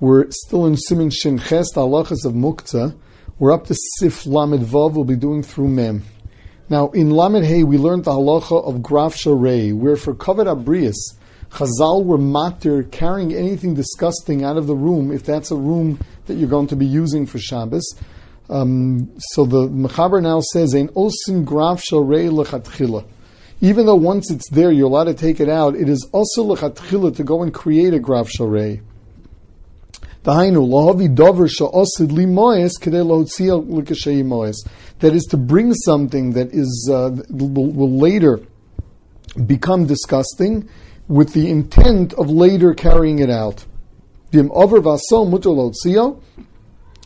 We're still in Siman Shin Ches, the halachas of Muktzah. We're up to Sif Lamed Vav, we'll be doing through Mem. Now, in Lamed Hey, we learned the halacha of Graf Sharei, where for Kavod Abrius, Chazal were matir carrying anything disgusting out of the room, if that's a room that you're going to be using for Shabbos. Um, so the Mechaber now says, Ein osin Graf Sharei lechatchila. Even though once it's there, you're allowed to take it out, it is also lechatchila to go and create a Graf Sharei. That is to bring something that is uh, will, later become disgusting with the intent of later carrying it out.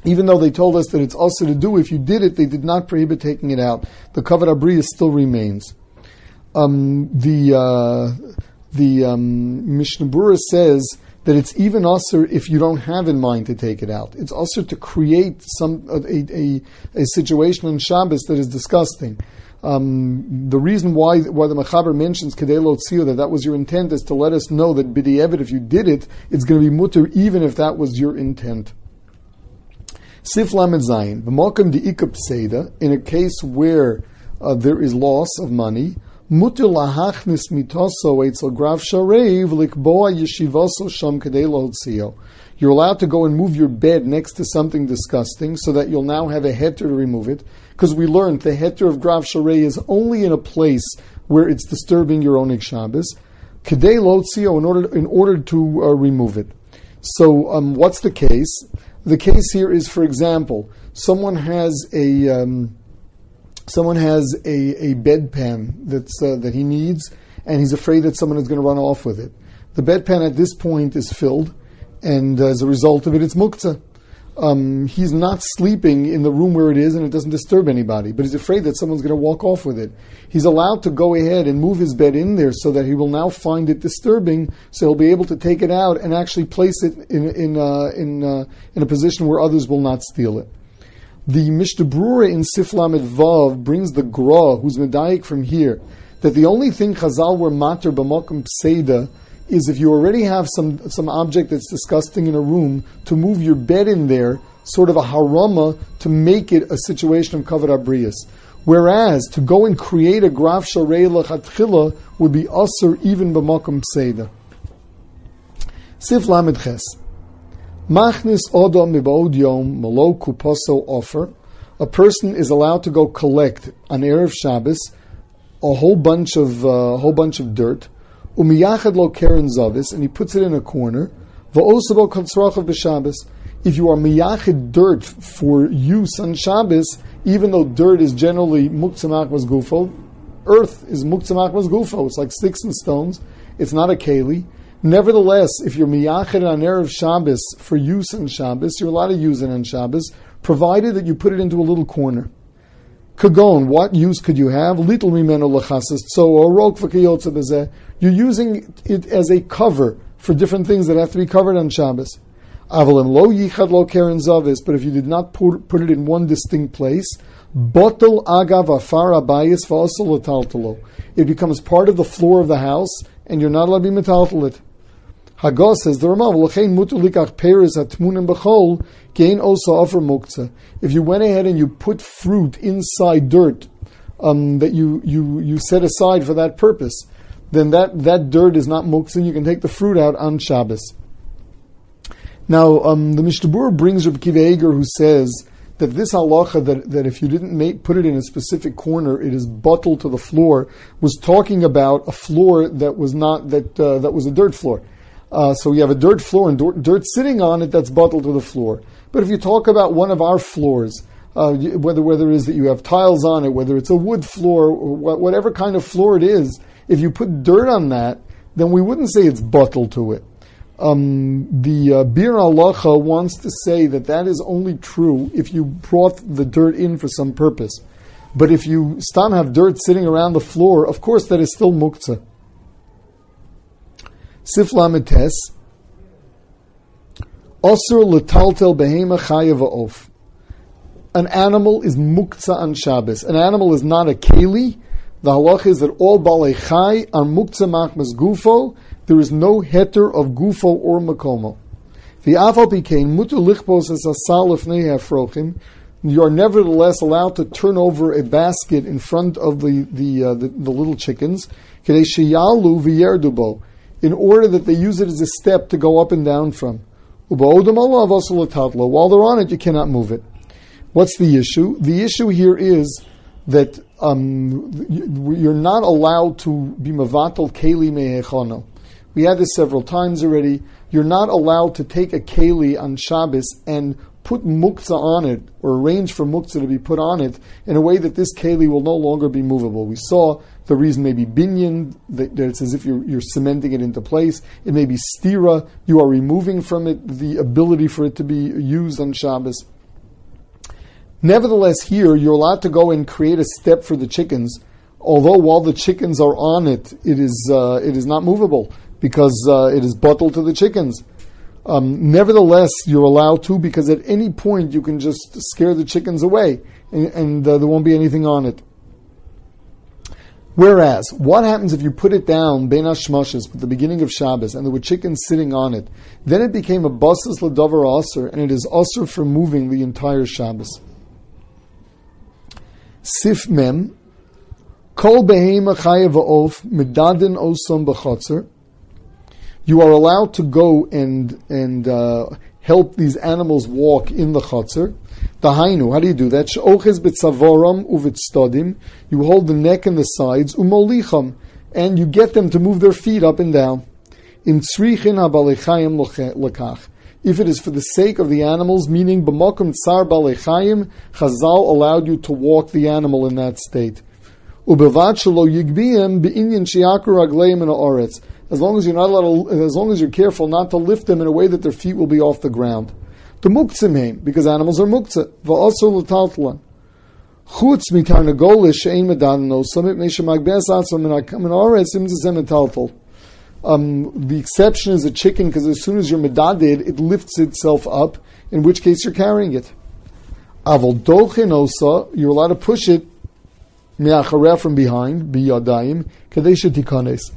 Even though they told us that it's also to do, if you did it, they did not prohibit taking it out. The kavod abriya still remains. Um, the uh, the um, Mishnah says that it's even also if you don't have in mind to take it out. It's also to create some a, a, a situation on Shabbos that is disgusting. Um, the reason why why the Mechaber mentions Kedelo Tzio, that that was your intent is to let us know that B'di'evet, if you did it, it's going to be mutter even if that was your intent. Sif Lamed Zayin, V'malkim Di'ikab Seda, in a case where uh, there is loss of money, Lahachnis mitoso etzel grav sharev likboa yeshivoso sham You're allowed to go and move your bed next to something disgusting so that you'll now have a heter to remove it. Because we learned the heter of grav sharei is only in a place where it's disturbing your own Shabbos. Kadei lotzio in order in order to uh, remove it. So um, what's the case? The case here is, for example, someone has a um, someone has a, a bedpan that's, uh, that he needs, and he's afraid that someone is going to run off with it. The bedpan at this point is filled, and as a result of it, it's muktzah. Um, he's not sleeping in the room where it is, and it doesn't disturb anybody, but he's afraid that someone's going to walk off with it. He's allowed to go ahead and move his bed in there so that he will now find it disturbing, so he'll be able to take it out and actually place it in, in, uh, in, uh, in a position where others will not steal it. The Mishnah Berurah in Siflamet Vav brings the Gra, who's Medayik from here, that the only thing Chazal were matter b'mokum pseida is if you already have some, some object that's disgusting in a room, to move your bed in there, sort of a harama, to make it a situation of kavod abrius. Whereas to go and create a graf sharei lachatchila would be usr even b'mokum pseida. Sif ches. Machnis odom mibaud yom malo kuposo offer. A person is allowed to go collect on erev Shabbos a whole bunch of uh, a whole bunch of dirt. Umiyachad lo keren zavis, and he puts it in a corner. Va'osabo kontzrachav b'Shabbos. If you are miyachid dirt for use on Shabbos, even though dirt is generally muktzamach gufo, earth is muktzamach gufo. It's like sticks and stones. It's not a keli. Nevertheless, if you're miyachid on Erev Shabbos for use on Shabbos, you're allowed to use it on Shabbos, provided that you put it into a little corner. Kagon, what use could you have? Little mimeno lachasis so or rok You're using it as a cover for different things that have to be covered on Shabbos. Avalim lo yichad lo keren zavis, but if you did not put, put it in one distinct place, botel agav afar abayis It becomes part of the floor of the house, and you're not allowed to be metaltal it. Hagos says the Ramav L'chein mutu likach peres atmunim b'chol gain also offer muktzah. If you went ahead and you put fruit inside dirt um, that you, you, you set aside for that purpose, then that, that dirt is not muktzah. You can take the fruit out on Shabbos. Now um, the Mishnah Berurah brings Reb Kiva Eiger who says that this halacha that, that if you didn't make, put it in a specific corner, it is bottled to the floor, was talking about a floor that was not that uh, that was a dirt floor. Uh, so you have a dirt floor and dirt, dirt, sitting on it that's bottled to the floor. But if you talk about one of our floors, uh, whether whether it is that you have tiles on it, whether it's a wood floor, or whatever kind of floor it is, if you put dirt on that, then we wouldn't say it's bottled to it. Um, the uh, Biur Halacha wants to say that that is only true if you brought the dirt in for some purpose. But if you stam have dirt sitting around the floor, of course that is still muktzah. Sif Lamites. Osir letaltel behema chayav of. An animal is muktzah on Shabbos. An animal is not a keli. The halach is that all balei chai are muktzah machmas gufo. There is no heter of gufo or makomo. You are nevertheless allowed to turn over a basket in front of the the uh, the, the, little chickens, in order that they use it as a step to go up and down from. While they're on it, you cannot move it. What's the issue? The issue here is that um, you're not allowed to be mavatal keli mehechono. We had this several times already. You're not allowed to take a keli on Shabbos and put muktzah on it or arrange for muktzah to be put on it in a way that this keli will no longer be movable. We saw the reason may be binyan, that, that it's as if you're, you're, cementing it into place. It may be stira, you are removing from it the ability for it to be used on Shabbos. Nevertheless, here you're allowed to go and create a step for the chickens, although while the chickens are on it, it is uh, it is not movable because uh, it is bottled to the chickens. Um, nevertheless, you're allowed to because at any point you can just scare the chickens away and, and uh, there won't be anything on it. Whereas, what happens if you put it down, Ben Hashmashas, at the beginning of Shabbos, and there were chickens sitting on it? Then it became a basas ladavar aser, and it is aser for moving the entire Shabbos. Sif Mem, Kol Behema Chayev Of, Medadin Osam B'chotzer. You are allowed to go and and uh, help these animals walk in the chotzer. Dahainu, how do you do that? You hold the neck and the sides, umolicham, and you get them to move their feet up and down. In tzrichin lekach if it is for the sake of the animals, meaning b'makom tsar balechayim, Chazal allowed you to walk the animal in that state. Ubevat shelo shiakur ragleim in. As long as you're not allowed to, as long as you're careful not to lift them in a way that their feet will be off the ground. The muktzim because animals are l'taltlan. Chutz medan no summit. Um, the exception is a chicken because as soon as you're medadid, it lifts itself up, in which case you're carrying it. Aval osa, you're allowed to push it from behind, biyadayim, kadesha tikanes.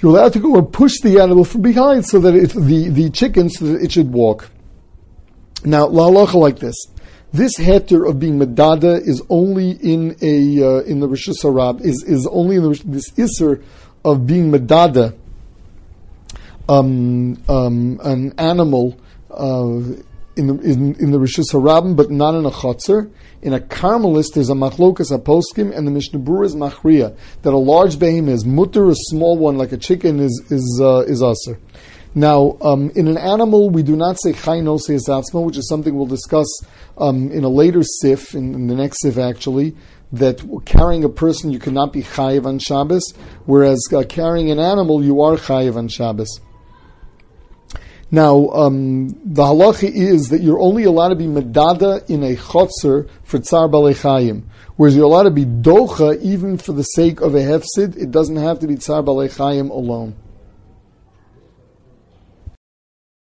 You're allowed to go and push the animal from behind so that it, the, the chicken, so that it should walk. Now, la like this. This heter of being medada is only in a uh, in the Rishus Harab is is only in the, this iser of being medada, um, um, an animal uh, in the in, in the Rishus Harabim, but not in a chotzer. In a Carmelist, there's a machlokas aposkim, and the Mishnah is machria that a large behemoth is mutter, a small one like a chicken is is uh, is aser. Now, um, in an animal, we do not say chaynos atzma, which is something we'll discuss um, in a later sif, in, in the next sif actually that carrying a person you cannot be chayiv on Shabbos, whereas uh, carrying an animal you are chayiv on Shabbos. Now, um, the halacha is that you're only allowed to be medada in a chotzer for tzar balechayim, whereas you're allowed to be docha even for the sake of a hefsid. It doesn't have to be tzar balechayim alone.